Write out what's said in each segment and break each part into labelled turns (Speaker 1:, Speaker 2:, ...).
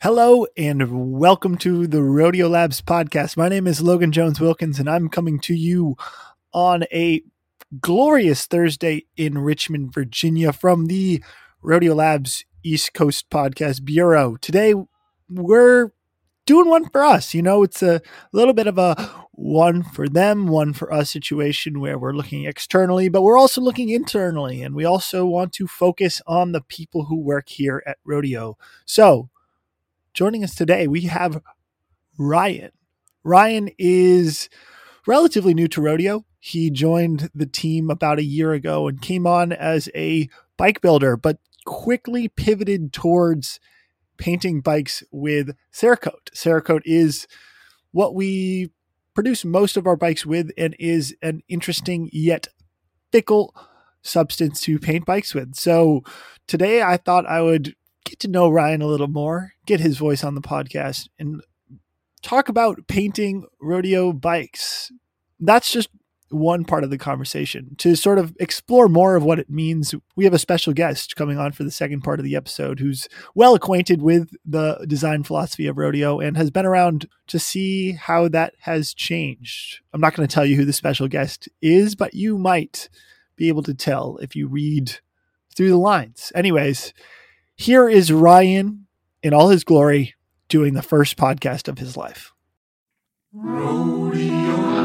Speaker 1: Hello and welcome to the Rodeo Labs podcast. My name is Logan Jones Wilkins and I'm coming to you on a glorious Thursday in Richmond, Virginia from the Rodeo Labs East Coast Podcast Bureau. Today we're doing one for us. You know, it's a little bit of a one for them, one for us situation where we're looking externally, but we're also looking internally and we also want to focus on the people who work here at Rodeo. So, Joining us today, we have Ryan. Ryan is relatively new to rodeo. He joined the team about a year ago and came on as a bike builder, but quickly pivoted towards painting bikes with Cerakote. Cerakote is what we produce most of our bikes with and is an interesting yet fickle substance to paint bikes with. So today I thought I would get to know Ryan a little more, get his voice on the podcast, and talk about painting rodeo bikes. That's just one part of the conversation. To sort of explore more of what it means, we have a special guest coming on for the second part of the episode who's well acquainted with the design philosophy of rodeo and has been around to see how that has changed. I'm not going to tell you who the special guest is, but you might be able to tell if you read through the lines. Anyways, here is Ryan in all his glory doing the first podcast of his life. Rodeo.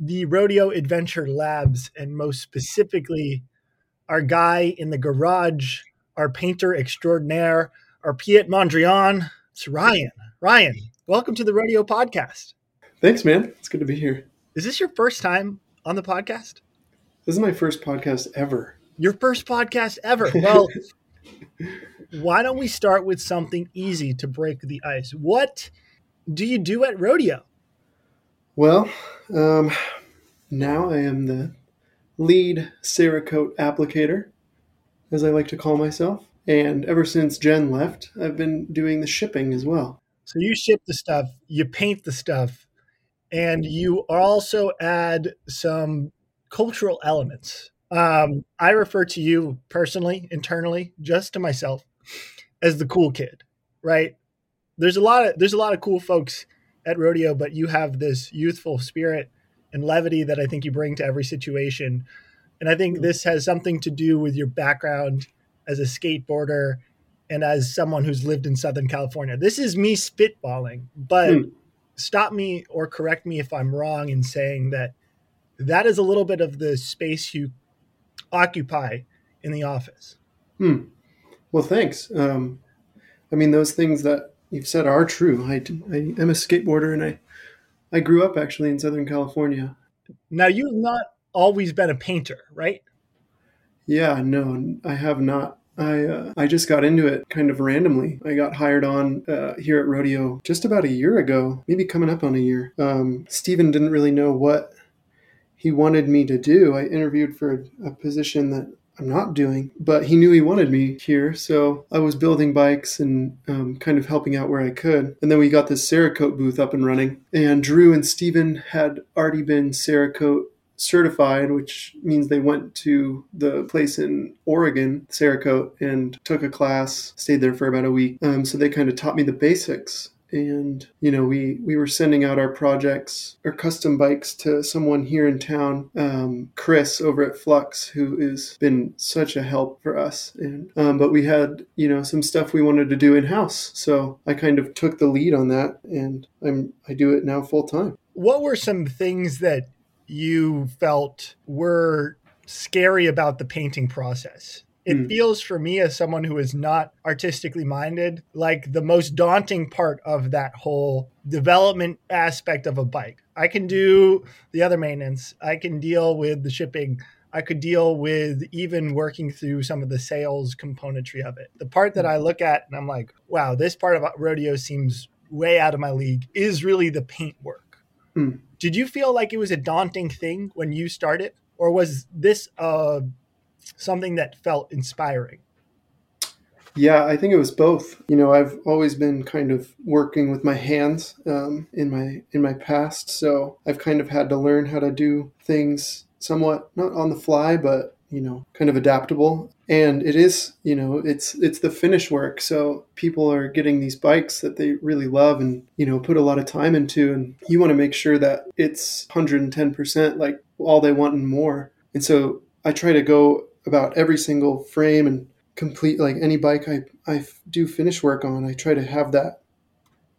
Speaker 1: The Rodeo Adventure Labs, and most specifically, our guy in the garage, our painter extraordinaire, our Piet Mondrian. It's Ryan. Ryan, welcome to the Rodeo Podcast.
Speaker 2: Thanks, man. It's good to be here.
Speaker 1: Is this your first time on the podcast?
Speaker 2: This is my first podcast ever.
Speaker 1: Your first podcast ever. Well, why don't we start with something easy to break the ice? What do you do at rodeo?
Speaker 2: Well, um, now I am the lead Cerakote applicator, as I like to call myself. And ever since Jen left, I've been doing the shipping as well.
Speaker 1: So you ship the stuff, you paint the stuff, and you also add some cultural elements. Um, I refer to you personally, internally, just to myself, as the cool kid, right? There's a lot of there's a lot of cool folks at rodeo, but you have this youthful spirit and levity that I think you bring to every situation. And I think mm. this has something to do with your background as a skateboarder and as someone who's lived in Southern California. This is me spitballing, but mm. stop me or correct me if I'm wrong in saying that that is a little bit of the space you occupy in the office.
Speaker 2: Hmm. Well, thanks. Um, I mean, those things that you've said are true. I, I am a skateboarder and I, I grew up actually in Southern California.
Speaker 1: Now, you've not always been a painter, right?
Speaker 2: Yeah, no, I have not. I uh, I just got into it kind of randomly. I got hired on uh, here at Rodeo just about a year ago, maybe coming up on a year. Um, Steven didn't really know what he wanted me to do. I interviewed for a, a position that I'm not doing. But he knew he wanted me here, so I was building bikes and um, kind of helping out where I could. And then we got this Cerakote booth up and running. And Drew and Steven had already been Cerakote certified, which means they went to the place in Oregon, Cerakote, and took a class, stayed there for about a week. Um, so they kind of taught me the basics and you know we we were sending out our projects our custom bikes to someone here in town um, chris over at flux who has been such a help for us. And um, but we had you know some stuff we wanted to do in house so i kind of took the lead on that and i'm i do it now full time
Speaker 1: what were some things that you felt were scary about the painting process it mm. feels for me as someone who is not artistically minded like the most daunting part of that whole development aspect of a bike i can do the other maintenance i can deal with the shipping i could deal with even working through some of the sales componentry of it the part that hmm. i look at and i'm like wow this part of rodeo seems way out of my league is really the paint work
Speaker 2: Hmm.
Speaker 1: Did you feel like it was a daunting thing when you started, or was this uh, something that felt inspiring?
Speaker 2: Yeah, I think it was both. You know, I've always been kind of working with my hands um, in my in my past, so I've kind of had to learn how to do things somewhat not on the fly, but you know, kind of adaptable. And it is, you know, it's it's the finish work. So people are getting these bikes that they really love and you know put a lot of time into, and you want to make sure that it's 110 percent like all they want and more. And so I try to go about every single frame and complete like any bike I, I do finish work on i try to have that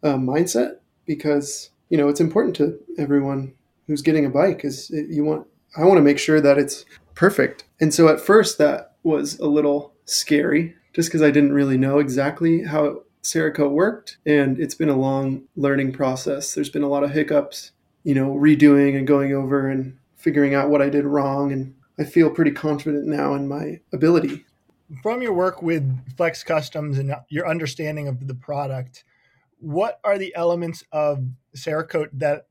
Speaker 2: uh, mindset because you know it's important to everyone who's getting a bike is it, you want i want to make sure that it's perfect. And so at first that was a little scary just because i didn't really know exactly how cerakote worked and it's been a long learning process. There's been a lot of hiccups you know redoing and going over and figuring out what i did wrong and i feel pretty confident now in my ability
Speaker 1: from your work with Flex Customs and your understanding of the product, what are the elements of Cerakote that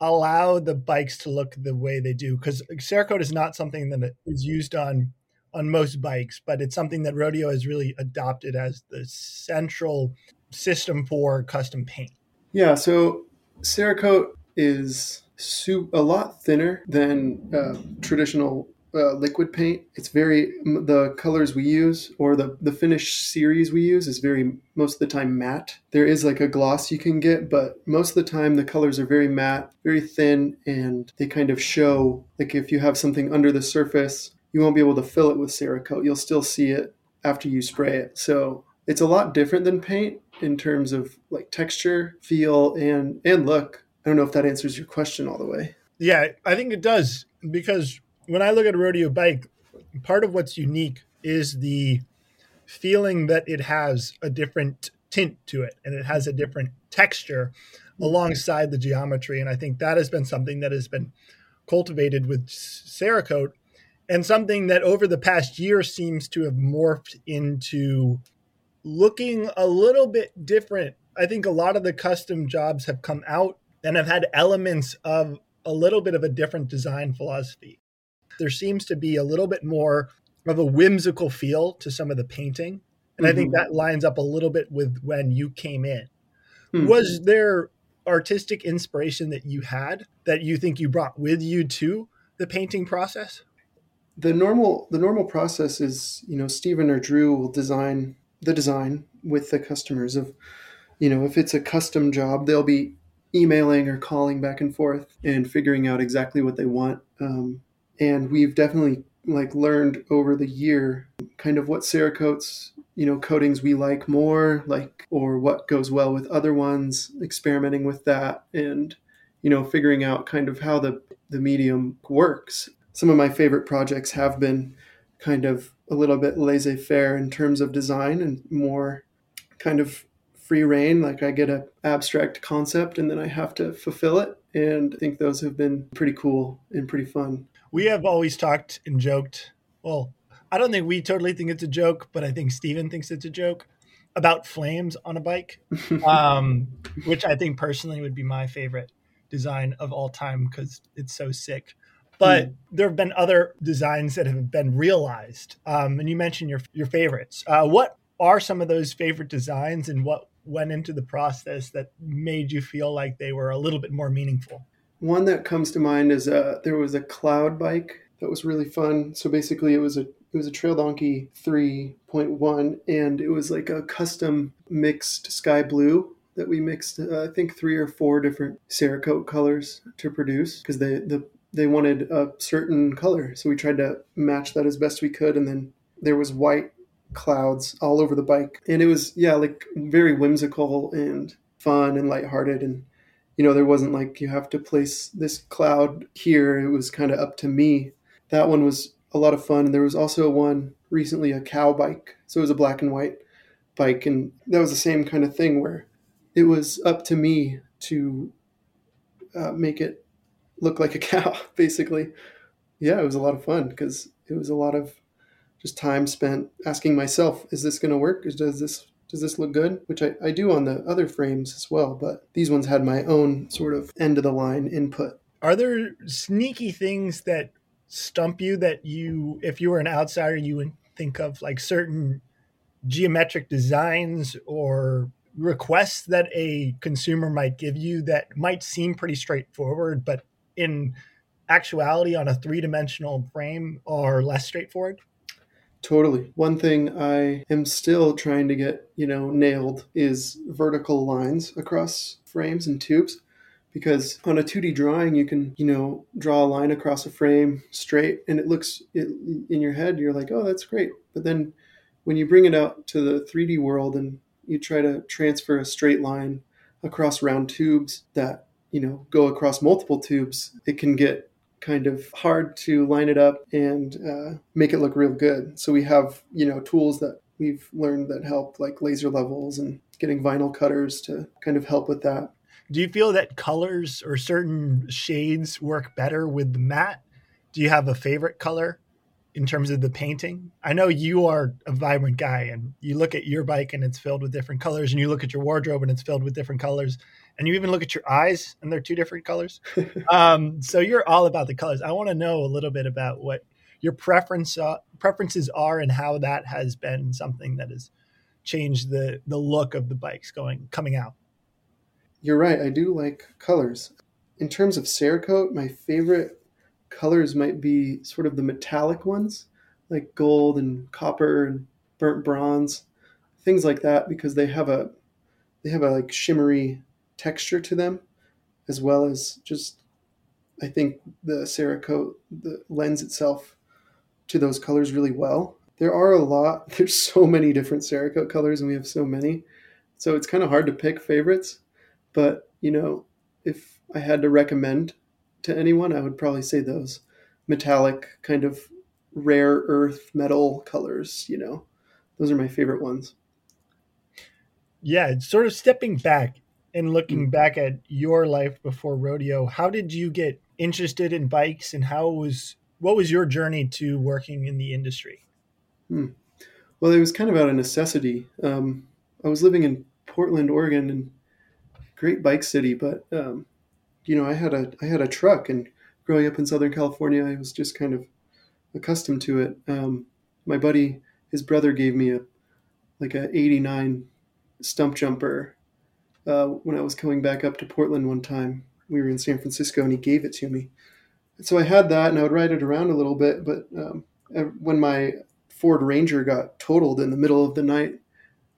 Speaker 1: allow the bikes to look the way they do? Because Cerakote is not something that is used on on most bikes, but it's something that Rodeo has really adopted as the central system for custom paint.
Speaker 2: Yeah, so Cerakote is a lot thinner than uh, traditional uh, liquid paint. It's very the colors we use or the the finish series we use is very most of the time matte. There is like a gloss you can get, but most of the time the colors are very matte, very thin, and they kind of show. Like if you have something under the surface, you won't be able to fill it with Cerakote. You'll still see it after you spray it. So it's a lot different than paint in terms of like texture, feel, and and look. I don't know if that answers your question all the way.
Speaker 1: Yeah, I think it does because when I look at a rodeo bike, part of what's unique is the feeling that it has a different tint to it and it has a different texture alongside the geometry. And I think that has been something that has been cultivated with Cerakote and something that over the past year seems to have morphed into looking a little bit different. I think a lot of the custom jobs have come out and have had elements of a little bit of a different design philosophy there seems to be a little bit more of a whimsical feel to some of the painting. And mm-hmm. I think mm-hmm. that lines up a little bit with when you came in. Mm-hmm. Was there artistic inspiration that you had that you think you brought with you to the painting process?
Speaker 2: The normal the normal process is, you know, Stephen or Drew will design the design with the customers of, you know, if it's a custom job, they'll be emailing or calling back and forth and figuring out exactly what they want. Um, and we've definitely like learned over the year kind of what Cerakote's you know coatings we like more like or what goes well with other ones experimenting with that and you know figuring out kind of how the the medium works. Some of my favorite projects have been kind of a little bit laissez-faire in terms of design and more kind of free reign like i get a abstract concept and then i have to fulfill it. And i think those have been pretty cool and pretty fun
Speaker 1: we have always talked and joked. Well, I don't think we totally think it's a joke, but I think Steven thinks it's a joke about flames on a bike, um, which I think personally would be my favorite design of all time because it's so sick. But mm. there have been other designs that have been realized, um, and you mentioned your your favorites. Uh, what are some of those favorite designs, and what went into the process that made you feel like they were a little bit more meaningful?
Speaker 2: One that comes to mind is uh, there was a cloud bike that was really fun. So basically, it was a it was a Trail Donkey 3.1, and it was like a custom mixed sky blue that we mixed. Uh, I think three or four different Cerakote colors to produce because they the they wanted a certain color, so we tried to match that as best we could, and then there was white clouds all over the bike, and it was yeah like very whimsical and fun and lighthearted and you know, there wasn't like you have to place this cloud here. It was kind of up to me. That one was a lot of fun. And there was also one recently, a cow bike. So it was a black and white bike. And that was the same kind of thing where it was up to me to uh, make it look like a cow, basically. Yeah, it was a lot of fun because it was a lot of just time spent asking myself, is this going to work? Does this does this look good? Which I, I do on the other frames as well, but these ones had my own sort of end of the line input.
Speaker 1: Are there sneaky things that stump you that you, if you were an outsider, you would think of like certain geometric designs or requests that a consumer might give you that might seem pretty straightforward, but in actuality on a three dimensional frame are less straightforward?
Speaker 2: Totally. One thing I am still trying to get, you know, nailed is vertical lines across frames and tubes because on a 2D drawing you can, you know, draw a line across a frame straight and it looks it, in your head you're like, "Oh, that's great." But then when you bring it out to the 3D world and you try to transfer a straight line across round tubes that, you know, go across multiple tubes, it can get kind of hard to line it up and uh, make it look real good. So we have, you know, tools that we've learned that help like laser levels and getting vinyl cutters to kind of help with that.
Speaker 1: Do you feel that colors or certain shades work better with the matte? Do you have a favorite color in terms of the painting? I know you are a vibrant guy and you look at your bike and it's filled with different colors and you look at your wardrobe and it's filled with different colors and you even look at your eyes and they're two different colors. um, so you're all about the colors. I want to know a little bit about what your preference uh, preferences are and how that has been something that has changed the the look of the bikes going coming out.
Speaker 2: You're right. I do like colors. In terms of Cerakote, my favorite colors might be sort of the metallic ones, like gold and copper and burnt bronze, things like that, because they have a they have a like shimmery texture to them, as well as just I think the Cerakote the lends itself to those colors really well. There are a lot. There's so many different Cerakote colors, and we have so many, so it's kind of hard to pick favorites. But you know, if I had to recommend to anyone, I would probably say those metallic kind of rare earth metal colors. You know, those are my favorite ones.
Speaker 1: Yeah, sort of stepping back and looking mm. back at your life before rodeo, how did you get interested in bikes and how was what was your journey to working in the industry?
Speaker 2: Hmm. Well, it was kind of out of necessity. Um, I was living in Portland, Oregon, and great bike city, but um, you know, I had a I had a truck, and growing up in Southern California, I was just kind of accustomed to it. Um, my buddy, his brother, gave me a like a '89 Stumpjumper uh, when I was coming back up to Portland one time. We were in San Francisco and he gave it to me. so I had that and I would ride it around a little bit. But um, when my Ford Ranger got totaled in the middle of the night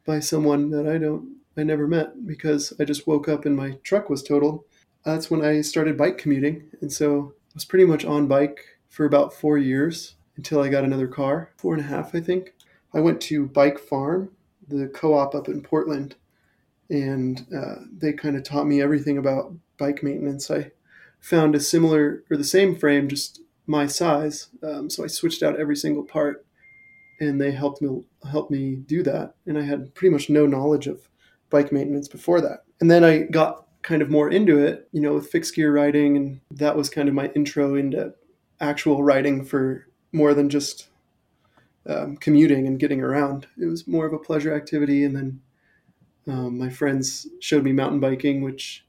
Speaker 2: by someone that I don't, I never met because I just woke up and my truck was totaled, that's when I started bike commuting. And so I was pretty much on bike for about four years until I got another car, four and a half, I think. I went to Bike Farm, the co op up in Portland, and uh, they kind of taught me everything about bike maintenance. I found a similar or the same frame, just my size, um, so I switched out every single part, and they helped me help me do that. And I had pretty much no knowledge of bike maintenance before that. And then I got kind of more into it, you know, with fixed gear riding, and that was kind of my intro into actual riding for more than just um, commuting and getting around. It was more of a pleasure activity, and then um, my friends showed me mountain biking, which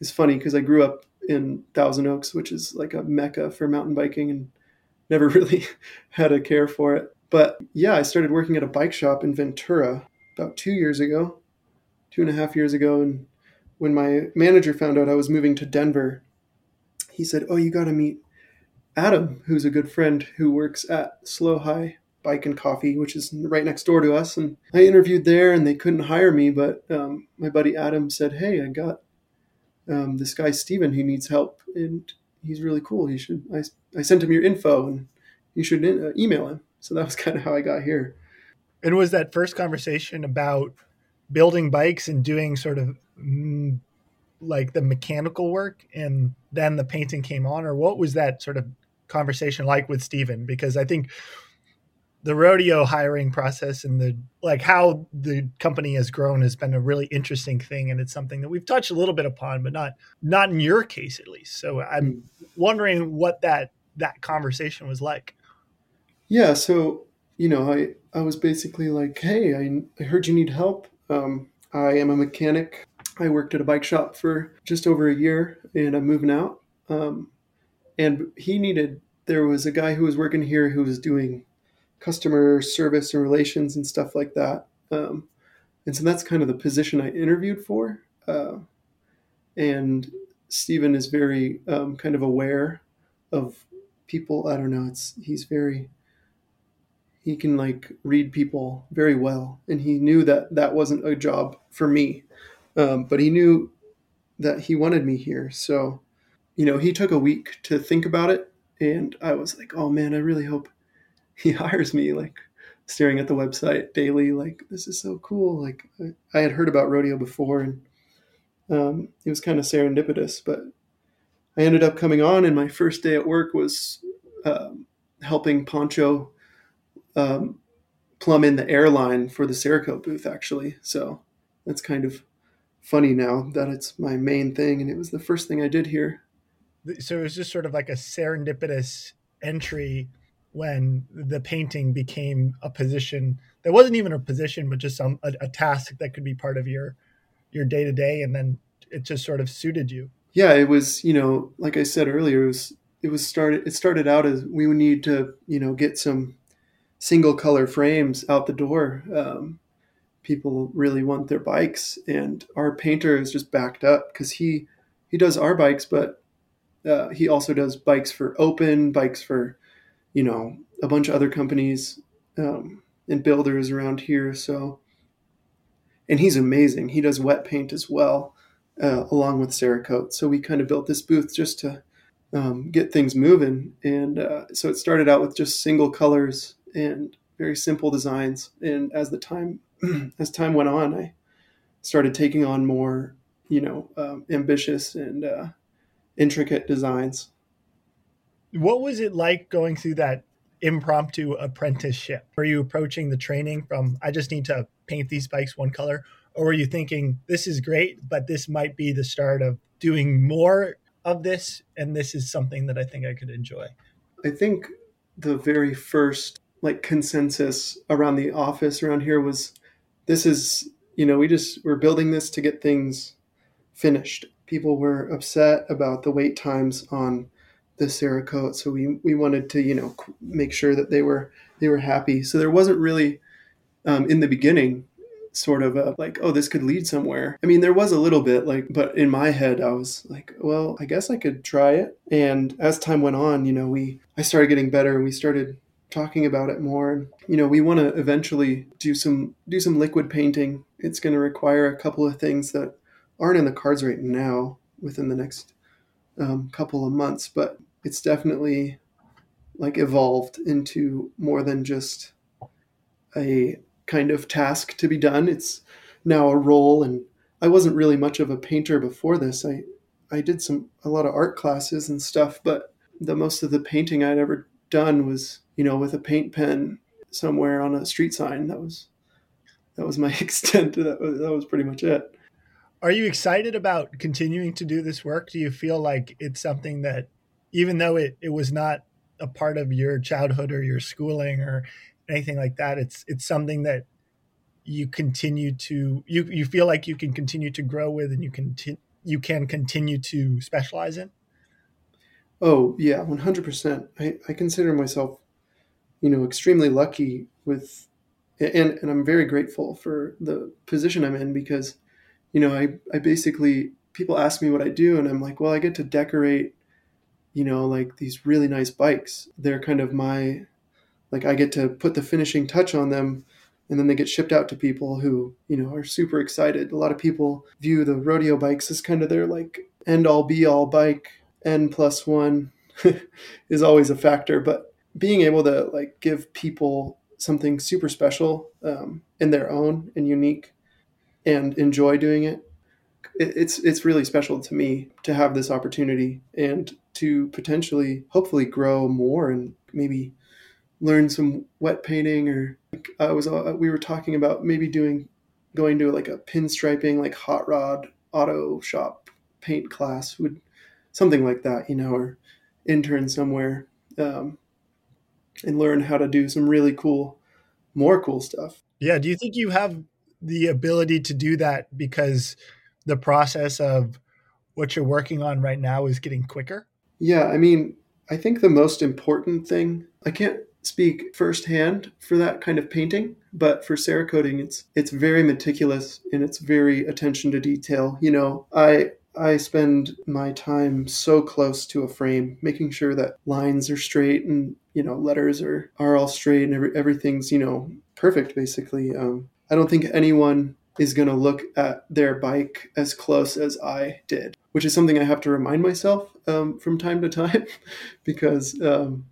Speaker 2: is funny because I grew up in Thousand Oaks, which is like a mecca for mountain biking, and never really had a care for it. But yeah, I started working at a bike shop in Ventura about two years ago, two and a half years ago. And when my manager found out I was moving to Denver, he said, Oh, you got to meet Adam, who's a good friend who works at Slow High Bike and Coffee, which is right next door to us. And I interviewed there, and they couldn't hire me. But um, my buddy Adam said, "Hey, I got um, this guy Steven who needs help, and he's really cool. He should. I, I sent him your info, and you should in, uh, email him." So that was kind of how I got here.
Speaker 1: And was that first conversation about building bikes and doing sort of mm, like the mechanical work, and then the painting came on, or what was that sort of conversation like with Steven? Because I think the rodeo hiring process and the like how the company has grown has been a really interesting thing and it's something that we've touched a little bit upon but not not in your case at least so i'm mm. wondering what that that conversation was like
Speaker 2: yeah so you know i i was basically like hey i, I heard you need help Um, I am a mechanic. I worked at a bike shop for just over a year, and I'm moving out. Um, and he needed. There was a guy who was working here who was doing customer service and relations and stuff like that. Um, and so that's kind of the position I interviewed for. Uh, and Stephen is very um, kind of aware of people. I don't know. It's he's very he can like read people very well, and he knew that that wasn't a job for me, um, but he knew that he wanted me here. So, you know, he took a week to think about it, and I was like, oh man, I really hope he hires me. Like staring at the website daily, like this is so cool. Like I, I had heard about rodeo before, and um, it was kind of serendipitous, but I ended up coming on, and my first day at work was um, helping Poncho um, plumb in the airline for the Cerakote booth, actually. So that's kind of funny now that it's my main thing, and it was the first thing I did here.
Speaker 1: So it was just sort of like a serendipitous entry when the painting became a position that wasn't even a position, but just some a, a task that could be part of your your day to day, and then it just sort of suited you.
Speaker 2: Yeah, it was. You know, like I said earlier, it was it was started. It started out as we would need to you know get some single color frames out the door. Um, people really want their bikes, and our painter is just backed up because he he does our bikes, but uh, he also does bikes for Open, bikes for you know a bunch of other companies um, and builders around here. So and he's amazing. He does wet paint as well, uh, along with Cerakote. So we kind of built this booth just to um, get things moving. And uh, so it started out with just single colors and very simple designs. And as the time as time went on, I started taking on more, you know, um, ambitious and uh, intricate designs.
Speaker 1: What was it like going through that impromptu apprenticeship? Were you approaching the training from I just need to paint these bikes one color? Or were you thinking this is great, but this might be the start of doing more of this and this is something that I think I could enjoy?
Speaker 2: I think the very first like consensus around the office around here was this is you know we just we're building this to get things finished people were upset about the wait times on the Cerakote, so we we wanted to you know make sure that they were they were happy. So there wasn't really um, in the beginning sort of a like oh this could lead somewhere. I mean there was a little bit like but in my head i was like well i guess i could try it. And as time went on you know we i started getting better and we started talking about it more. And you know we want to eventually do some do some liquid painting. It's going to require a couple of things that aren't in the cards right now within the next um, couple of months, but it's definitely like evolved into more than just a kind of task to be done. It's now a role, and I wasn't really much of a painter before this. I I did some a lot of art classes and stuff, but the most of the painting I'd ever done was you know with a paint pen somewhere on a street sign. That was that was my extent. That was, that was pretty much it.
Speaker 1: Are you excited about continuing to do this work? Do you feel like it's something that, even though it, it was not a part of your childhood or your schooling or anything like that, it's it's something that you continue to you you feel like you can continue to grow with and you can you can continue to specialize in?
Speaker 2: Oh yeah, one hundred percent. I I consider myself, you know, extremely lucky with, and and I'm very grateful for the position I'm in because you know, I, I basically, people ask me what I do, and I'm like, well, I get to decorate, you know, like these really nice bikes. They're kind of my, like, I get to put the finishing touch on them, and then they get shipped out to people who, you know, are super excited. A lot of people view the rodeo bikes as kind of their like end all be all bike. N plus one is always a factor, but being able to like give people something super special um, in their own and unique and enjoy doing it, it's it's really special to me to have this opportunity and to potentially hopefully grow more and maybe learn some wet painting or I was uh, we were talking about maybe doing going to like a pinstriping like hot rod auto shop paint class would something like that you know or intern somewhere um, and learn how to do some really cool more cool stuff.
Speaker 1: Yeah do you think you have the ability to do that because the process of what you're working on right now is getting quicker?
Speaker 2: Yeah, I mean, I think the most important thing, I can't speak firsthand for that kind of painting, but for Cerakoting, it's it's very meticulous and it's very attention to detail. You know, I I spend my time so close to a frame, making sure that lines are straight and you know letters are are all straight and every, everything's you know perfect. Basically, um, I don't think anyone is going to look at their bike as close as I did, which is something I have to remind myself um, from time to time because um,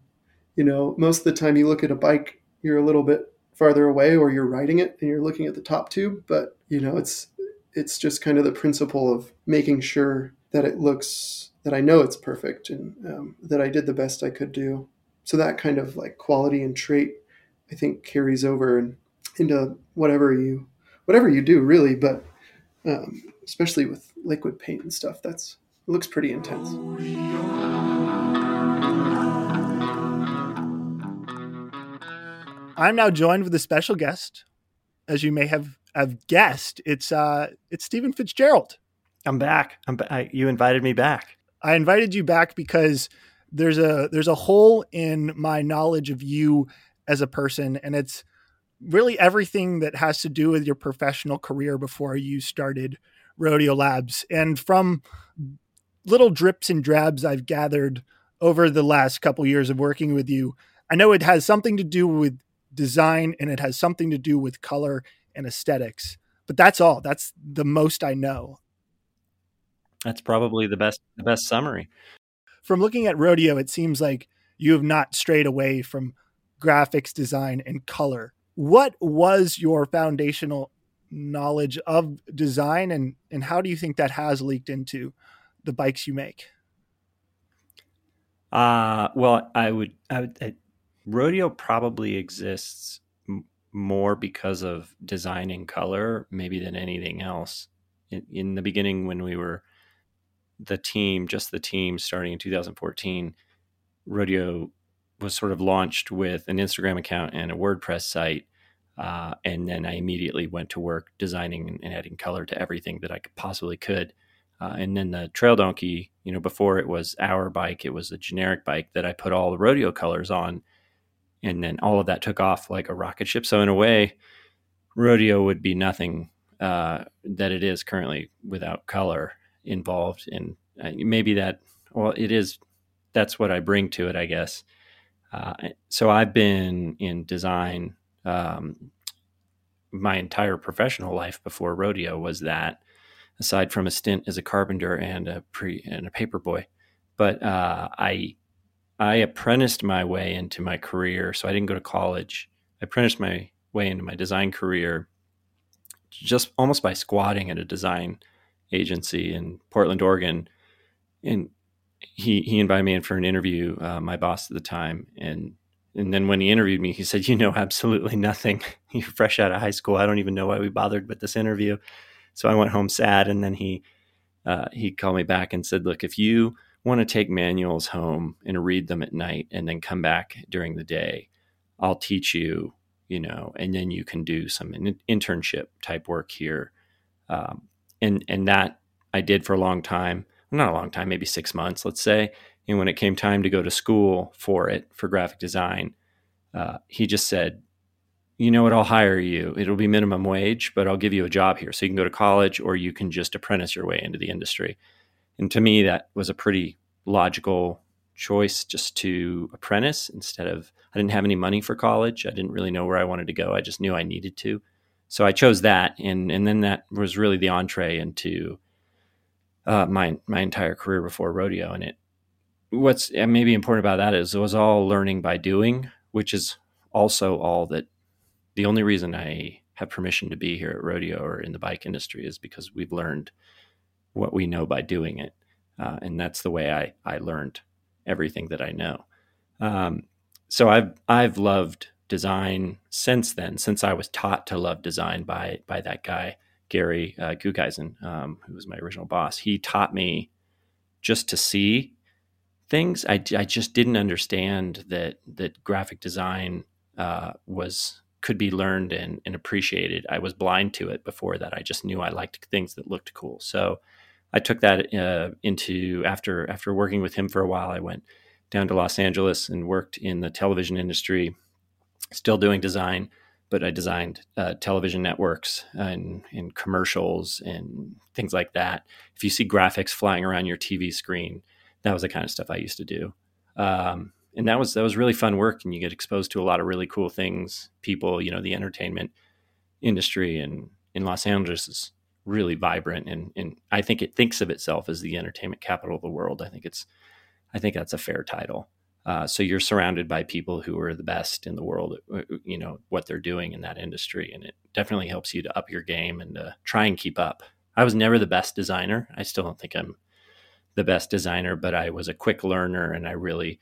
Speaker 2: you know most of the time you look at a bike, you're a little bit farther away or you're riding it and you're looking at the top tube, but you know it's it's just kind of the principle of making sure that it looks that I know it's perfect and um, that I did the best I could do. So that kind of like quality and trait, I think, carries over and into whatever you whatever you do, really. But um, especially with liquid paint and stuff, that's it looks pretty intense.
Speaker 1: I'm now joined with a special guest, as you may have have guessed. It's uh, it's Stephen Fitzgerald.
Speaker 3: I'm back. I'm ba- you invited me back.
Speaker 1: I invited you back because there's a there's a hole in my knowledge of you as a person, and it's really everything that has to do with your professional career before you started Rodeo Labs. And from little drips and drabs I've gathered over the last couple years of working with you, I know it has something to do with design and it has something to do with color and aesthetics. But that's all. That's the most I know.
Speaker 3: That's probably the best the best summary.
Speaker 1: From looking at rodeo, it seems like you have not strayed away from graphics design and color. What was your foundational knowledge of design and and how do you think that has leaked into the bikes you make?
Speaker 3: Uh well, I would I would I, rodeo probably exists more because of design and color maybe than anything else. In, in, the beginning, when we were the team, just the team starting in 2014, Rodeo was sort of launched with an Instagram account and a WordPress site. Uh, and then I immediately went to work designing and adding color to everything that I could possibly could. Uh, and then the Trail Donkey, you know, before it was our bike, it was a generic bike that I put all the rodeo colors on and then all of that took off like a rocket ship. So in a way, rodeo would be nothing uh, that it is currently without color involved, and uh, maybe that well, it is. That's what I bring to it, I guess. Uh, so I've been in design um, my entire professional life before rodeo was that. Aside from a stint as a carpenter and a pre and a paper boy, but uh, I I apprenticed my way into my career. So I didn't go to college. I apprenticed my way into my design career just almost by squatting at a design agency in Portland, Oregon. And he he invited me in for an interview, uh, my boss at the time, and and then when he interviewed me, he said, "You know absolutely nothing. You're fresh out of high school. I don't even know why we bothered with this interview." So I went home sad, and then he uh, he called me back and said, "Look, if you want to take manuals home and read them at night and then come back during the day, I'll teach you, you know, and then you can do some internship type work here. Um, and, and that I did for a long time, not a long time, maybe six months, let's say. And when it came time to go to school for it, for graphic design, uh, he just said, you know what, I'll hire you. It'll be minimum wage, but I'll give you a job here. So you can go to college or you can just apprentice your way into the industry. And to me, that was a pretty logical choice just to apprentice instead of, I didn't have any money for college. I didn't really know where I wanted to go. I just knew I needed to. So I chose that. And, and then that was really the entree into uh, my, my entire career before rodeo. And it, what's maybe important about that is it was all learning by doing, which is also all that the only reason I have permission to be here at rodeo or in the bike industry is because we've learned what we know by doing it. Uh, and that's the way I, I learned everything that I know. Um, so I've, I've loved design since then, since I was taught to love design by, by that guy, Gary uh, Gukeisen, um, who was my original boss. He taught me just to see things. I, I just didn't understand that, that graphic design uh, was could be learned and, and appreciated. I was blind to it before that. I just knew I liked things that looked cool. So I took that uh, into after after working with him for a while. I went down to Los Angeles and worked in the television industry, still doing design, but I designed uh, television networks and, and commercials and things like that. If you see graphics flying around your TV screen, that was the kind of stuff I used to do. Um, and that was that was really fun work, and you get exposed to a lot of really cool things. People, you know, the entertainment industry and in Los Angeles is really vibrant, and and I think it thinks of itself as the entertainment capital of the world. I think it's I think that's a fair title. Uh, so you're surrounded by people who are the best in the world, uh, uh, you know, what they're doing in that industry. And it definitely helps you to up your game and uh, try and keep up. I was never the best designer. I still don't think I'm the best designer, but I was a quick learner and I really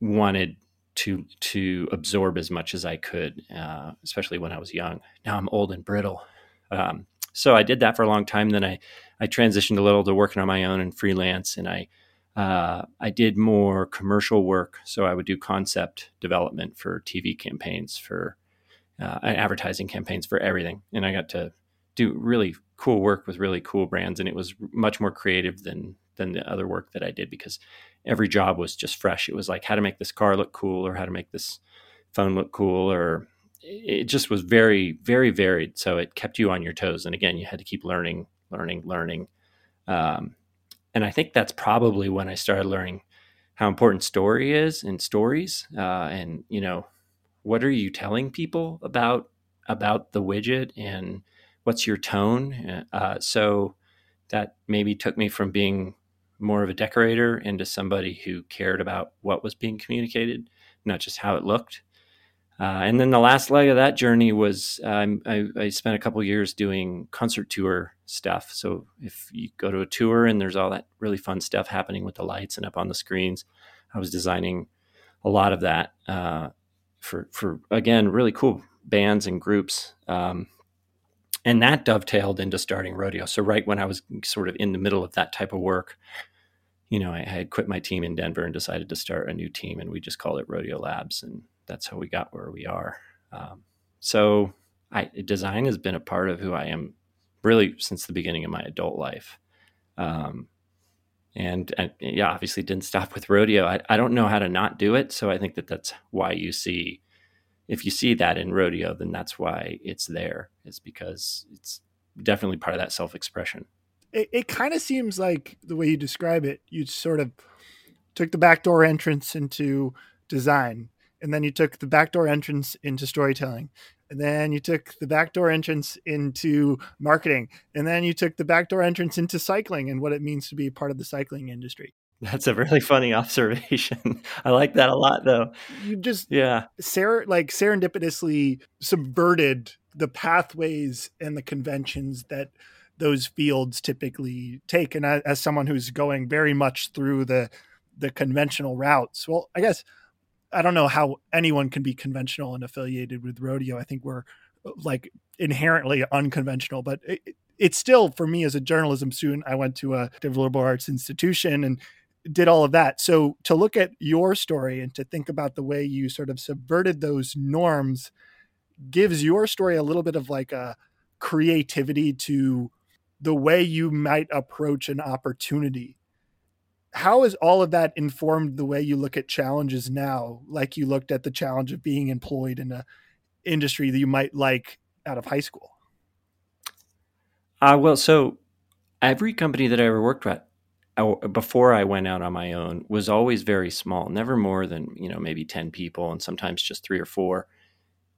Speaker 3: wanted to to absorb as much as I could, uh, especially when I was young. Now I'm old and brittle. Um, so I did that for a long time. Then I, I transitioned a little to working on my own and freelance, and I uh, I did more commercial work. So I would do concept development for TV campaigns, for uh, advertising campaigns, for everything. And I got to do really cool work with really cool brands. And it was much more creative than than the other work that I did because every job was just fresh. It was like how to make this car look cool or how to make this phone look cool or it just was very, very varied. So it kept you on your toes. And again, you had to keep learning, learning, learning. Um, and I think that's probably when I started learning how important story is and stories. Uh, and you know, what are you telling people about about the widget and what's your tone? Uh, so that maybe took me from being more of a decorator into somebody who cared about what was being communicated, not just how it looked. Uh, and then the last leg of that journey was um, I, I, spent a couple years doing concert tour stuff. So if you go to a tour and there's all that really fun stuff happening with the lights and up on the screens, I was designing a lot of that uh, for for again really cool bands and groups. Um, and that dovetailed into starting rodeo. So right when I was sort of in the middle of that type of work, you know, I had quit my team in Denver and decided to start a new team, and we just called it Rodeo Labs and that's how we got where we are. Um, so I, design has been a part of who I am really since the beginning of my adult life. Um, and, and, yeah, obviously didn't stop with rodeo. I, I don't know how to not do it. So I think that that's why you see, if you see that in rodeo, then that's why it's there is because it's definitely part of that self-expression.
Speaker 1: It, it kind of seems like the way you describe it, you sort of took the backdoor entrance into design and then you took the backdoor entrance into storytelling and then you took the backdoor entrance into marketing. And then you took the backdoor entrance into cycling and what it means to be part of the cycling industry.
Speaker 3: That's a really funny observation. I like that a lot though.
Speaker 1: You just yeah. ser- like serendipitously subverted the pathways and the conventions that those fields typically take. And as someone who's going very much through the the conventional routes well i guess I don't know how anyone can be conventional and affiliated with rodeo. I think we're uh, like inherently unconventional, but it, it's still for me as a journalism student. I went to a liberal arts institution and did all of that. So to look at your story and to think about the way you sort of subverted those norms gives your story a little bit of like a creativity to the way you might approach an opportunity how has all of that informed the way you look at challenges now? Like you looked at the challenge of being employed in a industry that you might like out of high school.
Speaker 3: Uh, well so every company that i ever worked at before i went out on my own was always very small never more than you know maybe 10 people and sometimes just three or four.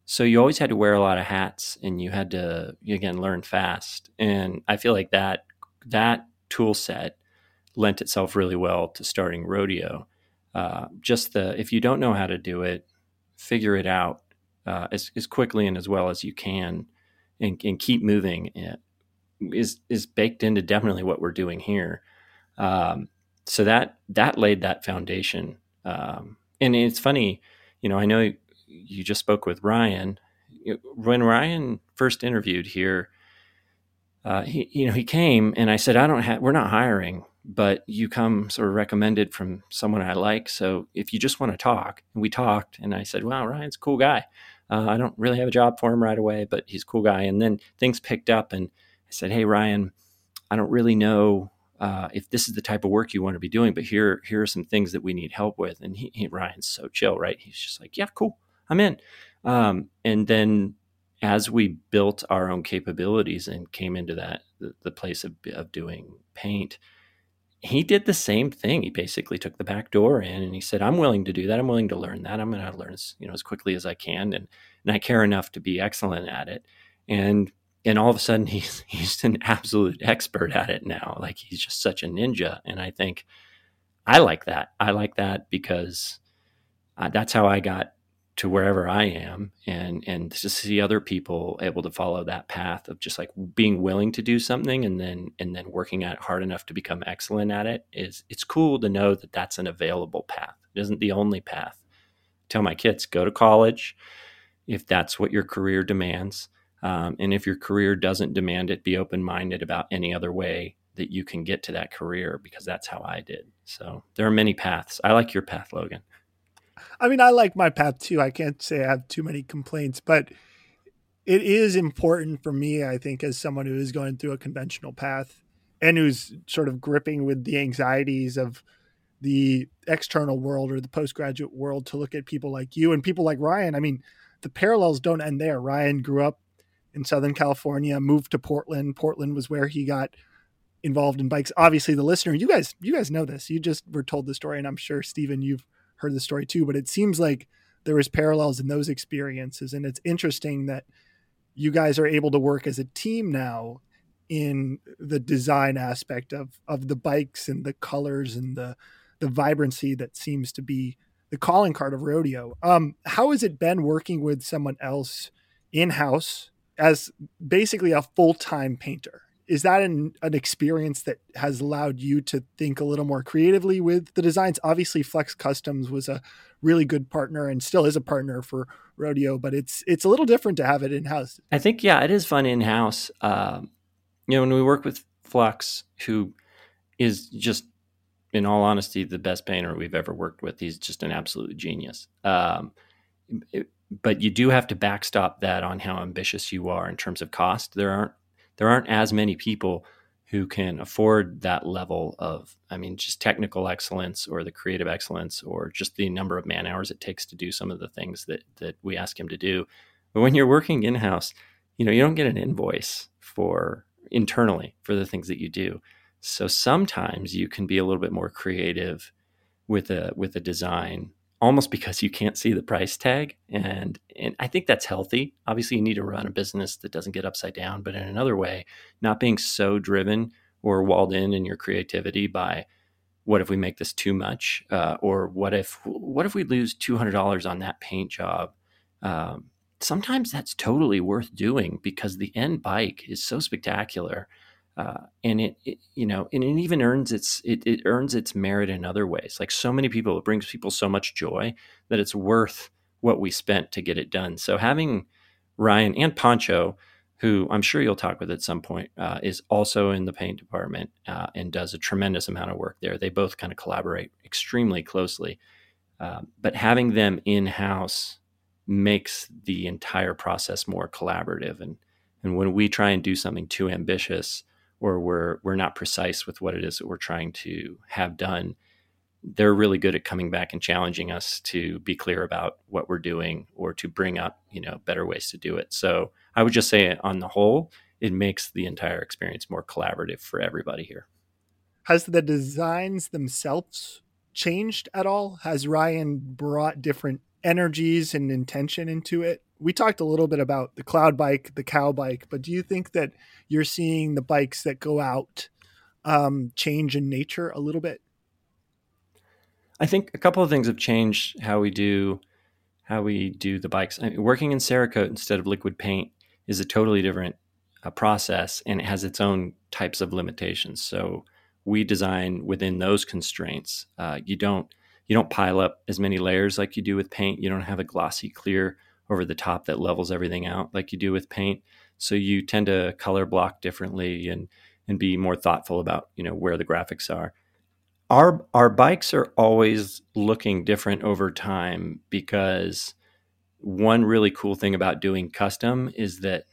Speaker 3: So you always had to wear a lot of hats and you had to again learn fast. And i feel like that that tool set lent itself really well to starting rodeo. Uh, just the if you don't know how to do it, figure it out uh, as, as quickly and as well as you can, and, and keep moving. It is is baked into definitely what we're doing here. Um, so that that laid that foundation. Um, and it's funny, you know, I know you just spoke with Ryan. When Ryan first interviewed here, uh, he you know he came and I said I don't have we're not hiring but you come sort of recommended from someone I like. So if you just want to talk, and we talked, and I said, "Wow, Ryan's a cool guy. Uh, I don't really have a job for him right away, but he's a cool guy. And then things picked up, and I said, "Hey, Ryan, I don't really know uh, if this is the type of work you want to be doing, but here here are some things that we need help with." And he, he Ryan's so chill, right? He's just like, "Yeah, cool, I'm in." Um, and then as we built our own capabilities and came into that the, the place of, of doing paint he did the same thing. He basically took the back door in and he said i'm willing to do that. I'm willing to learn that. I'm going to learn as you know as quickly as i can and and i care enough to be excellent at it. And and all of a sudden he's he's an absolute expert at it now. Like he's just such a ninja. And i think i like that. I like that because uh, that's how i got to wherever I am and and to see other people able to follow that path of just like being willing to do something and then and then working at hard enough to become excellent at it is it's cool to know that that's an available path. It isn't the only path. Tell my kids go to college if that's what your career demands. Um, and if your career doesn't demand it, be open minded about any other way that you can get to that career because that's how I did. So there are many paths. I like your path, Logan.
Speaker 1: I mean, I like my path too. I can't say I have too many complaints, but it is important for me, I think, as someone who is going through a conventional path and who's sort of gripping with the anxieties of the external world or the postgraduate world to look at people like you and people like Ryan. I mean, the parallels don't end there. Ryan grew up in Southern California, moved to Portland. Portland was where he got involved in bikes. Obviously, the listener, you guys, you guys know this. You just were told the story, and I'm sure Stephen, you've heard the story too, but it seems like there was parallels in those experiences. And it's interesting that you guys are able to work as a team now in the design aspect of of the bikes and the colors and the the vibrancy that seems to be the calling card of rodeo. Um, how has it been working with someone else in house as basically a full time painter? Is that an, an experience that has allowed you to think a little more creatively with the designs? Obviously flux customs was a really good partner and still is a partner for rodeo but it's it's a little different to have it in house
Speaker 3: i think yeah it is fun in house um, you know when we work with flux who is just in all honesty the best painter we've ever worked with he's just an absolute genius. Um, it, but you do have to backstop that on how ambitious you are in terms of cost. There aren't there aren't as many people who can afford that level of i mean just technical excellence or the creative excellence or just the number of man hours it takes to do some of the things that that we ask him to do. But when you're working in house you know you don't get an invoice for internally for the things that you do. So sometimes you can be a little bit more creative with a with a design almost because you can't see the price tag and and I think that's healthy. Obviously you need to run a business that doesn't get upside down, but in another way, not being so driven or walled in in your creativity by what if we make this too much? Uh, or what if what if we lose $200 on that paint job? Um, sometimes that's totally worth doing because the end bike is so spectacular uh, and it, it, you know and it even earns its it, it earns its merit in other ways. Like so many people it brings people so much joy that it's worth what we spent to get it done. So having ryan and poncho who i'm sure you'll talk with at some point uh, is also in the paint department uh, and does a tremendous amount of work there. They both kind of collaborate extremely closely. Uh, but having them in house makes the entire process more collaborative. And and when we try and do something too ambitious or we're we're not precise with what it is that we're trying to have done they're really good at coming back and challenging us to be clear about what we're doing or to bring up you know better ways to do it. So i would just say on the whole it makes the entire experience more collaborative for everybody here.
Speaker 1: Has the designs themselves changed at all? Has ryan brought different energies and intention into it we talked a little bit about the cloud bike, the cow bike, but do you think that you're seeing the bikes that go out um, change in nature a little bit?
Speaker 3: I think a couple of things have changed how we do how we do the bikes. I mean, working in Cerakote instead of liquid paint is a totally different uh, process, and it has its own types of limitations. So we design within those constraints. Uh, you don't you don't pile up as many layers like you do with paint. You don't have a glossy clear over the top that levels everything out like you do with paint. So you tend to color block differently and and be more thoughtful about you know where the graphics are. Our our bikes are always looking different over time because one really cool thing about doing custom is that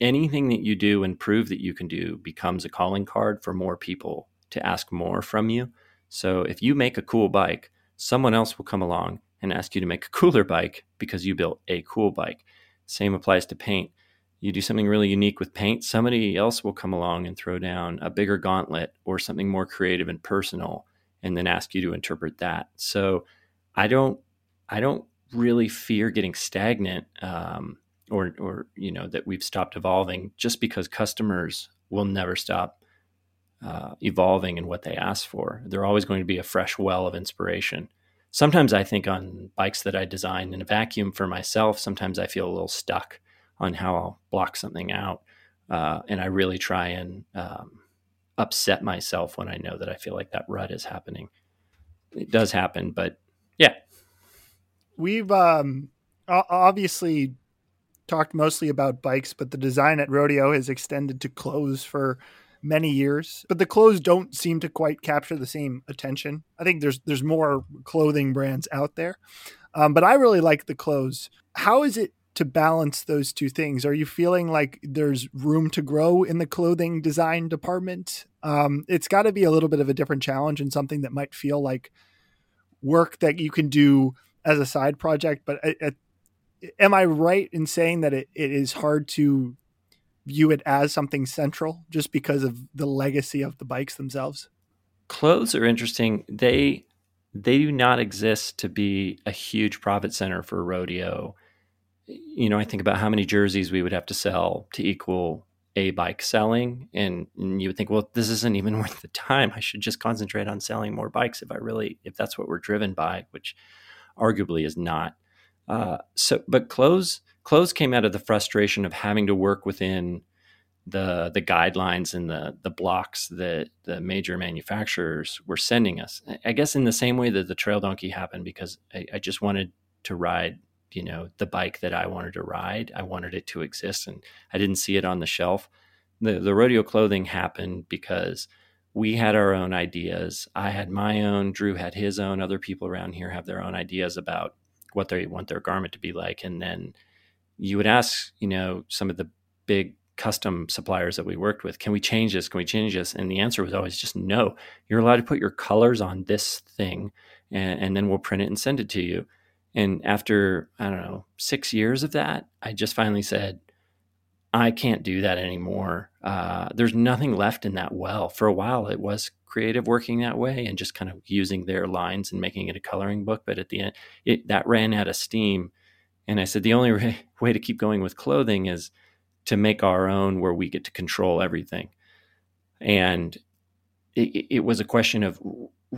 Speaker 3: anything that you do and prove that you can do becomes a calling card for more people to ask more from you. So if you make a cool bike, someone else will come along and ask you to make a cooler bike because you built a cool bike. Same applies to paint. You do something really unique with paint, somebody else will come along and throw down a bigger gauntlet or something more creative and personal and then ask you to interpret that. So I don't I don't really fear getting stagnant um, or or you know that we've stopped evolving just because customers will never stop uh, evolving in what they ask for. They're always going to be a fresh well of inspiration. Sometimes I think on bikes that I design in a vacuum for myself. Sometimes I feel a little stuck on how I'll block something out, uh, and I really try and um, upset myself when I know that I feel like that rut is happening. It does happen, but yeah,
Speaker 1: we've um, obviously talked mostly about bikes, but the design at Rodeo has extended to clothes for many years. But the clothes don't seem to quite capture the same attention. I think there's there's more clothing brands out there, um, but I really like the clothes. How is it to balance those two things? Are you feeling like there's room to grow in the clothing design department? Um, it's got to be a little bit of a different challenge and something that might feel like work that you can do as a side project, but it, it, am I right in saying that it, it is hard to view it as something central just because of the legacy of the bikes themselves?
Speaker 3: Clothes are interesting. They they do not exist to be a huge profit center for rodeo. You know, I think about how many jerseys we would have to sell to equal a bike selling and, and, you would think well this isn't even worth the time i should just concentrate on selling more bikes if i really if that's what we're driven by which arguably is not. Uh, so, but clothes clothes came out of the frustration of having to work within the the guidelines and the the blocks that the major manufacturers were sending us. I guess in the same way that the Trail Donkey happened, because I, I just wanted to ride, you know, the bike that I wanted to ride. I wanted it to exist, and I didn't see it on the shelf. The the rodeo clothing happened because we had our own ideas. I had my own. Drew had his own. Other people around here have their own ideas about what they want their garment to be like. And then you would ask, you know, some of the big custom suppliers that we worked with, can we change this? Can we change this? And the answer was always just no. You're allowed to put your colors on this thing, and, and then we'll print it and send it to you. And after I don't know six years of that, I just finally said, I can't do that anymore. Uh, there's nothing left in that well. For a while, it was creative working that way and just kind of using their lines and making it a coloring book. But at the end, it, that ran out of steam. And I said, the only way, to keep going with clothing is to make our own where we get to control everything. And it, it was a question of,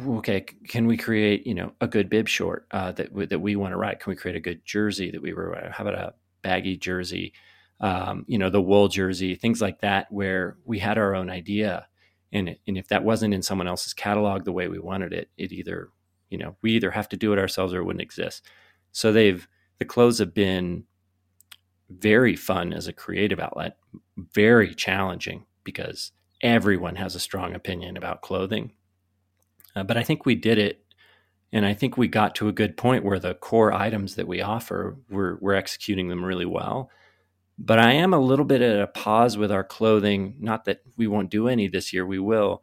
Speaker 3: okay, can we create, you know, a good bib short uh, that, that we want to write? Can we create a good jersey that we were, how about a baggy jersey? um, you know, the wool jersey, things like that, where we had our own idea. And, and if that wasn't in someone else's catalog the way we wanted it, it either, you know, we either have to do it ourselves or it wouldn't exist. So they've, the clothes have been very fun as a creative outlet, very challenging because everyone has a strong opinion about clothing. Uh, but I think we did it. And I think we got to a good point where the core items that we offer, we're, we're executing them really well but I am a little bit at a pause with our clothing. Not that we won't do any this year, we will,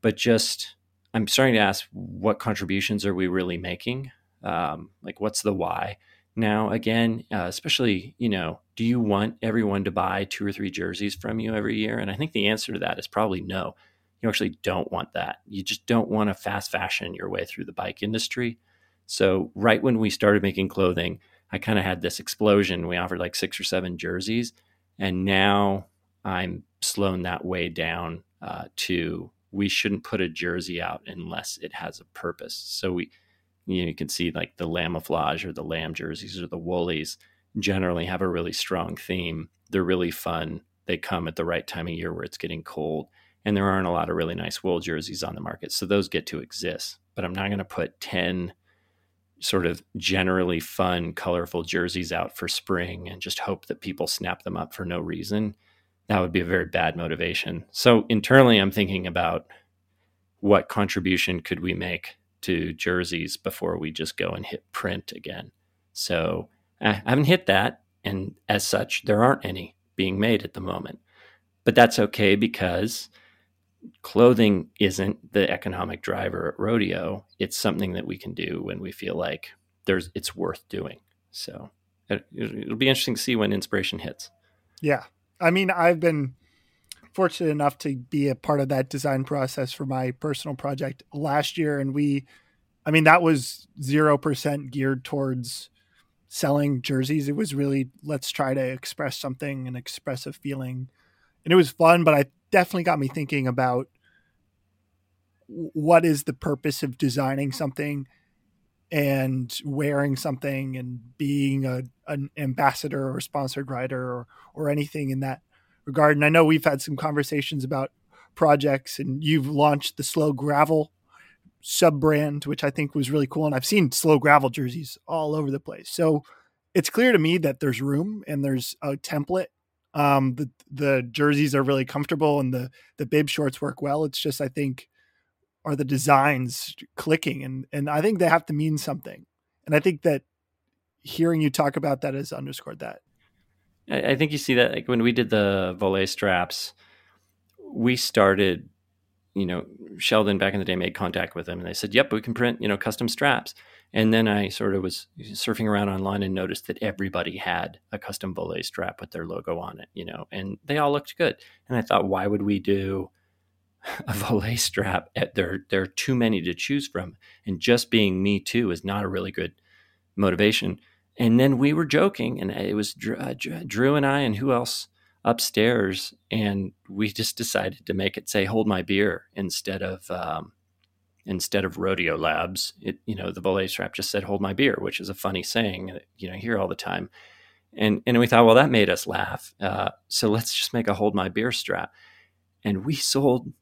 Speaker 3: but just I'm starting to ask what contributions are we really making? Um, like, what's the why? Now, again, uh, especially, you know, do you want everyone to buy two or three jerseys from you every year? And I think the answer to that is probably no. You actually don't want that. You just don't want to fast fashion your way through the bike industry. So, right when we started making clothing, I kind of had this explosion. We offered like six or seven jerseys, and now I'm slowing that way down uh, to we shouldn't put a jersey out unless it has a purpose. So we, you, know, you can see like the Lamoflage or the lamb jerseys or the woolies generally have a really strong theme. They're really fun. They come at the right time of year where it's getting cold, and there aren't a lot of really nice wool jerseys on the market. So those get to exist. But I'm not going to put ten sort of generally fun, colorful jerseys out for spring and just hope that people snap them up for no reason, that would be a very bad motivation. So internally, I'm thinking about what contribution could we make to jerseys before we just go and hit print again. So I haven't hit that. And as such, there aren't any being made at the moment. But that's okay because clothing isn't the economic driver at rodeo. It's something that we can do when we feel like there's it's worth doing. So it, it'll be interesting to see when inspiration hits.
Speaker 1: Yeah. I mean, I've been fortunate enough to be a part of that design process for my personal project last year. And we, I mean, that was 0% geared towards selling jerseys. It was really, let's try to express something and express a feeling. And it was fun, but I definitely got me thinking about what is the purpose of designing something and wearing something and being a, an ambassador or sponsored writer or, or anything in that regard. And I know we've had some conversations about projects and you've launched the slow gravel sub brand, which I think was really cool. And I've seen slow gravel jerseys all over the place. So it's clear to me that there's room and there's a template. Um, the the jerseys are really comfortable and the the bib shorts work well. It's just I think are the designs clicking and and I think they have to mean something. And I think that hearing you talk about that has underscored that.
Speaker 3: I, think you see that like when we did the Voile straps, we started, you know, Sheldon back in the day made contact with them and they said, Yep, we can print, you know, custom straps. And then I sort of was surfing around online and noticed that everybody had a custom Voile strap with their logo on it, you know, and they all looked good. And I thought, why would we do a Voile strap? There, there are too many to choose from. And just being me too is not a really good motivation. And then we were joking, and it was uh, Drew and I, and who else upstairs, and we just decided to make it say "Hold my beer" instead of um, instead of Rodeo Labs. It you know the Voile strap just said "Hold my beer," which is a funny saying you know hear all the time. And and we thought, well, that made us laugh. Uh, so let's just make a "Hold my beer" strap, and we sold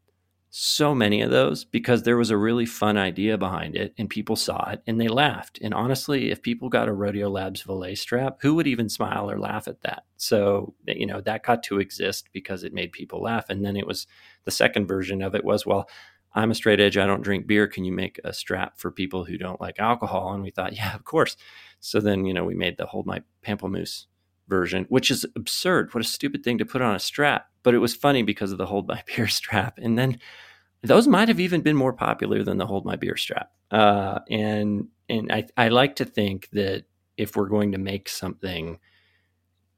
Speaker 3: so many of those because there was a really fun idea behind it and people saw it and they laughed. And honestly, if people got a Rodeo Labs Voile strap, who would even smile or laugh at that? So, you know, that got to exist because it made people laugh. And then it was the second version of it was, well, I'm a straight edge. I don't drink beer. Can you make a strap for people who don't like alcohol? And we thought, yeah, of course. So then, you know, we made the Hold My Pamplemousse version, which is absurd. What a stupid thing to put on a strap. But it was funny because of the Hold My Beer strap. And then those might have even been more popular than the hold my beer strap. Uh, and and I, I like to think that if we're going to make something,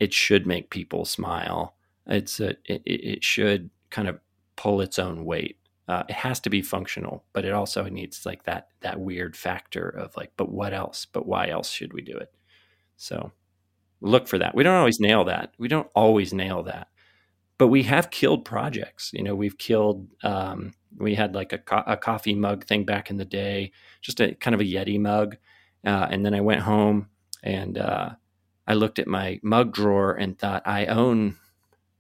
Speaker 3: it should make people smile. It's a, it, it should kind of pull its own weight. Uh, it has to be functional, but it also needs like that that weird factor of like, but what else? But why else should we do it? So look for that. We don't always nail that. We don't always nail that, but we have killed projects. You know, we've killed um, we had like a, co- a coffee mug thing back in the day, just a kind of a Yeti mug. Uh, and then I went home and uh, I looked at my mug drawer and thought I own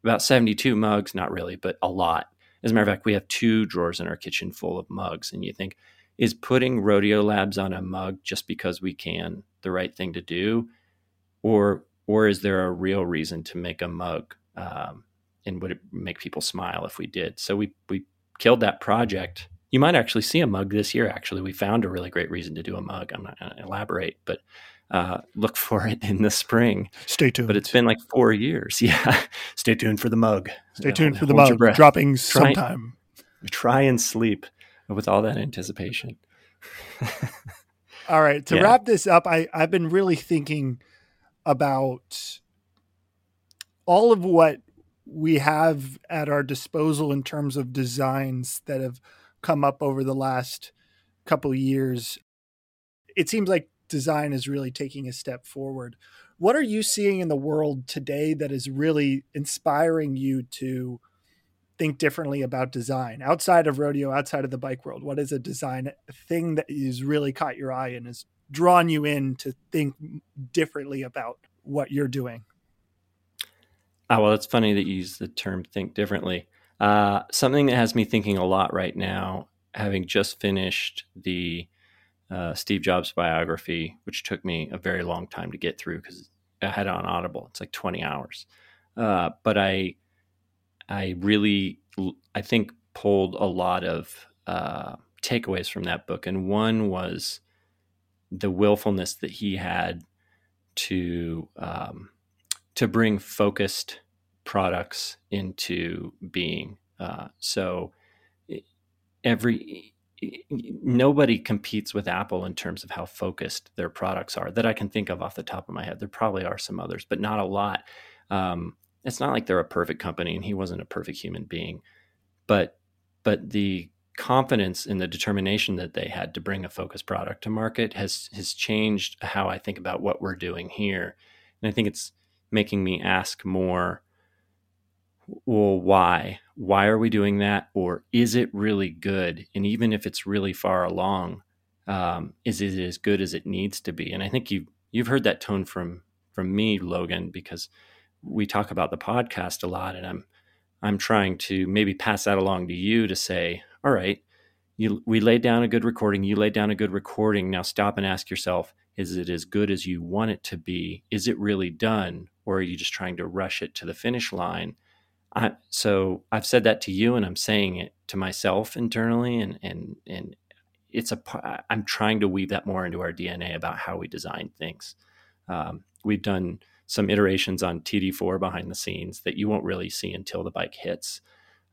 Speaker 3: about 72 mugs, not really, but a lot. As a matter of fact, we have two drawers in our kitchen full of mugs. And you think, is putting Rodeo Labs on a mug just because we can the right thing to do? Or, or is there a real reason to make a mug? Um, and would it make people smile if we did? So we, we killed that project. You might actually see a mug this year. Actually, we found a really great reason to do a mug. I'm not going to elaborate, but uh, look for it in the spring.
Speaker 1: Stay tuned.
Speaker 3: But it's been like four years. Yeah, stay tuned for the mug.
Speaker 1: Stay tuned for the mug dropping try, sometime.
Speaker 3: Try and sleep with all that anticipation.
Speaker 1: all right, to yeah. wrap this up, I I've been really thinking about all of what we have at our disposal in terms of designs that have come up over the last couple years. It seems like design is really taking a step forward. What are you seeing in the world today that is really inspiring you to think differently about design outside of rodeo, outside of the bike world? What is a design thing that has really caught your eye and has drawn you in to think differently about what you're doing?
Speaker 3: Oh, well, it's funny that you use the term think differently. Uh, something that has me thinking a lot right now, having just finished the uh, Steve Jobs biography, which took me a very long time to get through because I had it on Audible. It's like 20 hours. Uh, but I, I really, I think, pulled a lot of uh, takeaways from that book. And one was the willfulness that he had to um, to bring focused products into being. Uh, so every nobody competes with Apple in terms of how focused their products are that I can think of off the top of my head. There probably are some others, but not a lot. Um, it's not like they're a perfect company, and he wasn't a perfect human being, but but the confidence in the determination that they had to bring a focused product to market has has changed how I think about what we're doing here, and I think it's making me ask more well, why? Why are we doing that? Or is it really good? And even if it's really far along, um, is it as good as it needs to be? And I think you you've heard that tone from from me, Logan, because we talk about the podcast a lot, and I'm I'm trying to maybe pass that along to you to say, all right, you we laid down a good recording, you laid down a good recording. Now stop and ask yourself, is it as good as you want it to be? Is it really done, or are you just trying to rush it to the finish line? I, so I've said that to you, and I'm saying it to myself internally, and and and it's a. I'm trying to weave that more into our DNA about how we design things. Um, we've done some iterations on TD4 behind the scenes that you won't really see until the bike hits.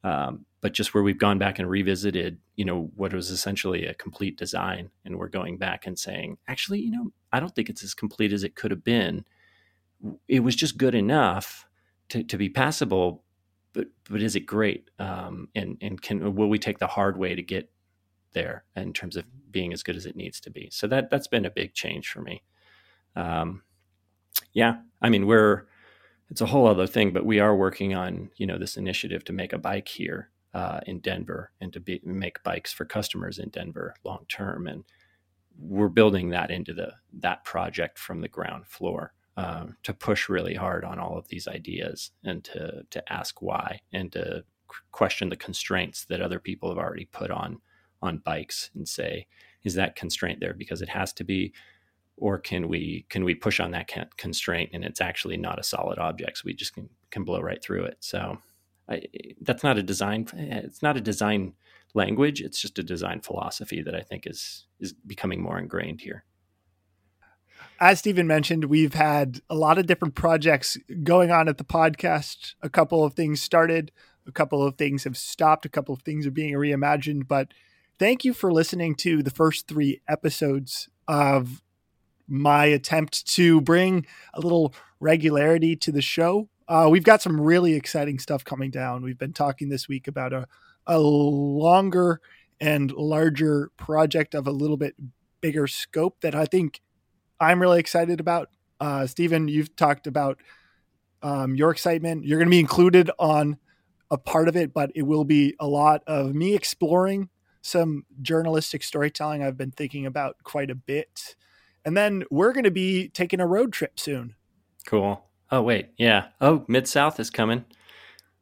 Speaker 3: Um, but just where we've gone back and revisited, you know, what was essentially a complete design, and we're going back and saying, actually, you know, I don't think it's as complete as it could have been. It was just good enough to, to be passable, but but is it great? Um, and and can will we take the hard way to get there in terms of being as good as it needs to be? So that that's been a big change for me. Um, yeah, I mean we're it's a whole other thing, but we are working on you know this initiative to make a bike here uh, in Denver and to be, make bikes for customers in Denver long term, and we're building that into the that project from the ground floor um, to push really hard on all of these ideas and to to ask why and to question the constraints that other people have already put on on bikes and say is that constraint there? Because it has to be or can we can we push on that constraint and it's actually not a solid object so we just can, can blow right through it so I, that's not a design it's not a design language it's just a design philosophy that i think is is becoming more ingrained here
Speaker 1: as Stephen mentioned, we've had a lot of different projects going on at the podcast. A couple of things started, a couple of things have stopped, a couple of things are being reimagined. But thank you for listening to the first three episodes of my attempt to bring a little regularity to the show. Uh, we've got some really exciting stuff coming down. We've been talking this week about a, a longer and larger project of a little bit bigger scope that I think I'm really excited about. Uh, Stephen, you've talked about um, your excitement. You're going to be included on a part of it, but it will be a lot of me exploring some journalistic storytelling I've been thinking about quite a bit. And then we're going to be taking a road trip soon.
Speaker 3: Cool. Oh, wait. Yeah. Oh, Mid South is coming.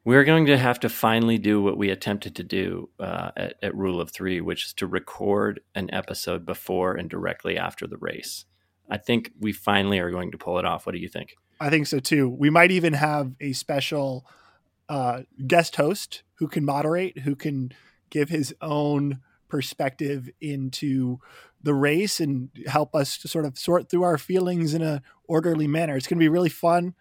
Speaker 3: We're going to have to finally do what we attempted to do uh, at, at Rule of Three, which is to record an episode before and directly after the race. I think we finally are going to pull it off. What do you think?
Speaker 1: I think so too. We might even have a special uh, guest host who can moderate, who can give his own perspective into the race and help us to sort of sort through our feelings in a orderly manner. It's going to be really fun.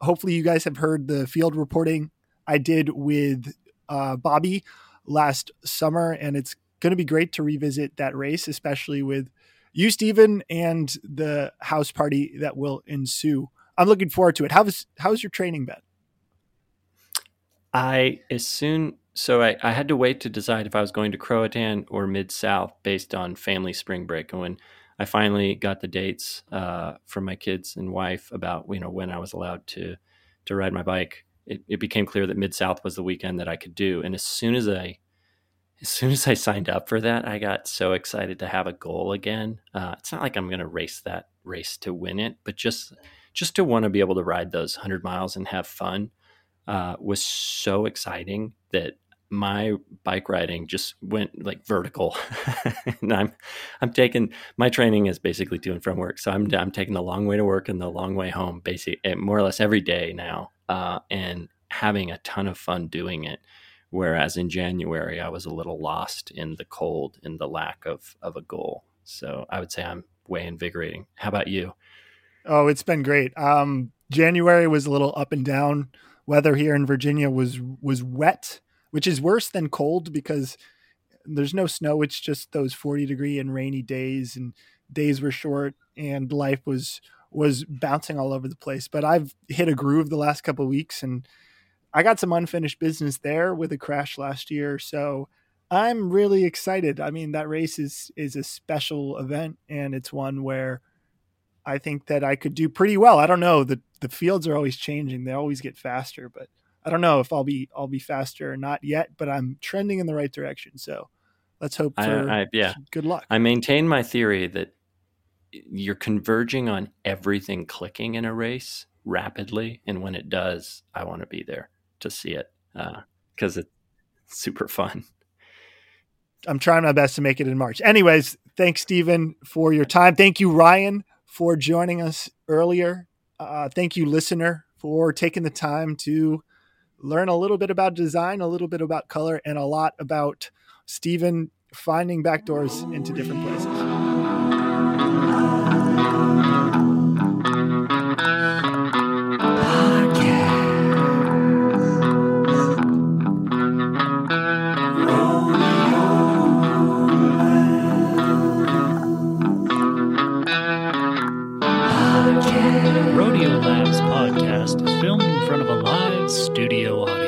Speaker 1: Hopefully, you guys have heard the field reporting I did with uh, Bobby last summer, and it's going to be great to revisit that race, especially with you, Stephen, and the house party that will ensue. I'm looking forward to it. How's how's your training been?
Speaker 3: I as soon so I, I had to wait to decide if I was going to Croatan or Mid South based on family spring break. And when I finally got the dates uh, from my kids and wife about you know when I was allowed to to ride my bike, it, it became clear that Mid South was the weekend that I could do. And as soon as I as soon as I signed up for that, I got so excited to have a goal again. Uh, it's not like I'm going to race that race to win it, but just just to want to be able to ride those hundred miles and have fun uh, was so exciting that my bike riding just went like vertical. and I'm I'm taking my training is basically to and from work, so I'm I'm taking the long way to work and the long way home, basically eh, more or less every day now, uh, and having a ton of fun doing it. Whereas in January, I was a little lost in the cold and the lack of, of a goal. So I would say I'm way invigorating. How about you?
Speaker 1: Oh, it's been great. Um, January was a little up and down. Weather here in Virginia was was wet, which is worse than cold because there's no snow. It's just those 40 degree and rainy days, and days were short, and life was was bouncing all over the place. But I've hit a groove the last couple weeks, and I got some unfinished business there with a crash last year. So I'm really excited. I mean, that race is is a special event, and it's one where I think that I could do pretty well. I don't know the the fields are always changing; they always get faster, but I don't know if I'll be I'll be faster or not yet. But I'm trending in the right direction. So let's hope for
Speaker 3: I, I, yeah.
Speaker 1: good luck.
Speaker 3: I maintain my theory that you're converging on everything clicking in a race rapidly, and when it does, I want to be there to see it because uh, it's super fun.
Speaker 1: I'm trying my best to make it in March. Anyways, thanks, Stephen, for your time. Thank you, Ryan, for joining us earlier. Uh, thank you, listener, for taking the time to learn a little bit about design, a little bit about color, and a lot about Stephen finding back doors into different places.
Speaker 3: Rodeo Labs podcast is filmed in front of a Video. Audio.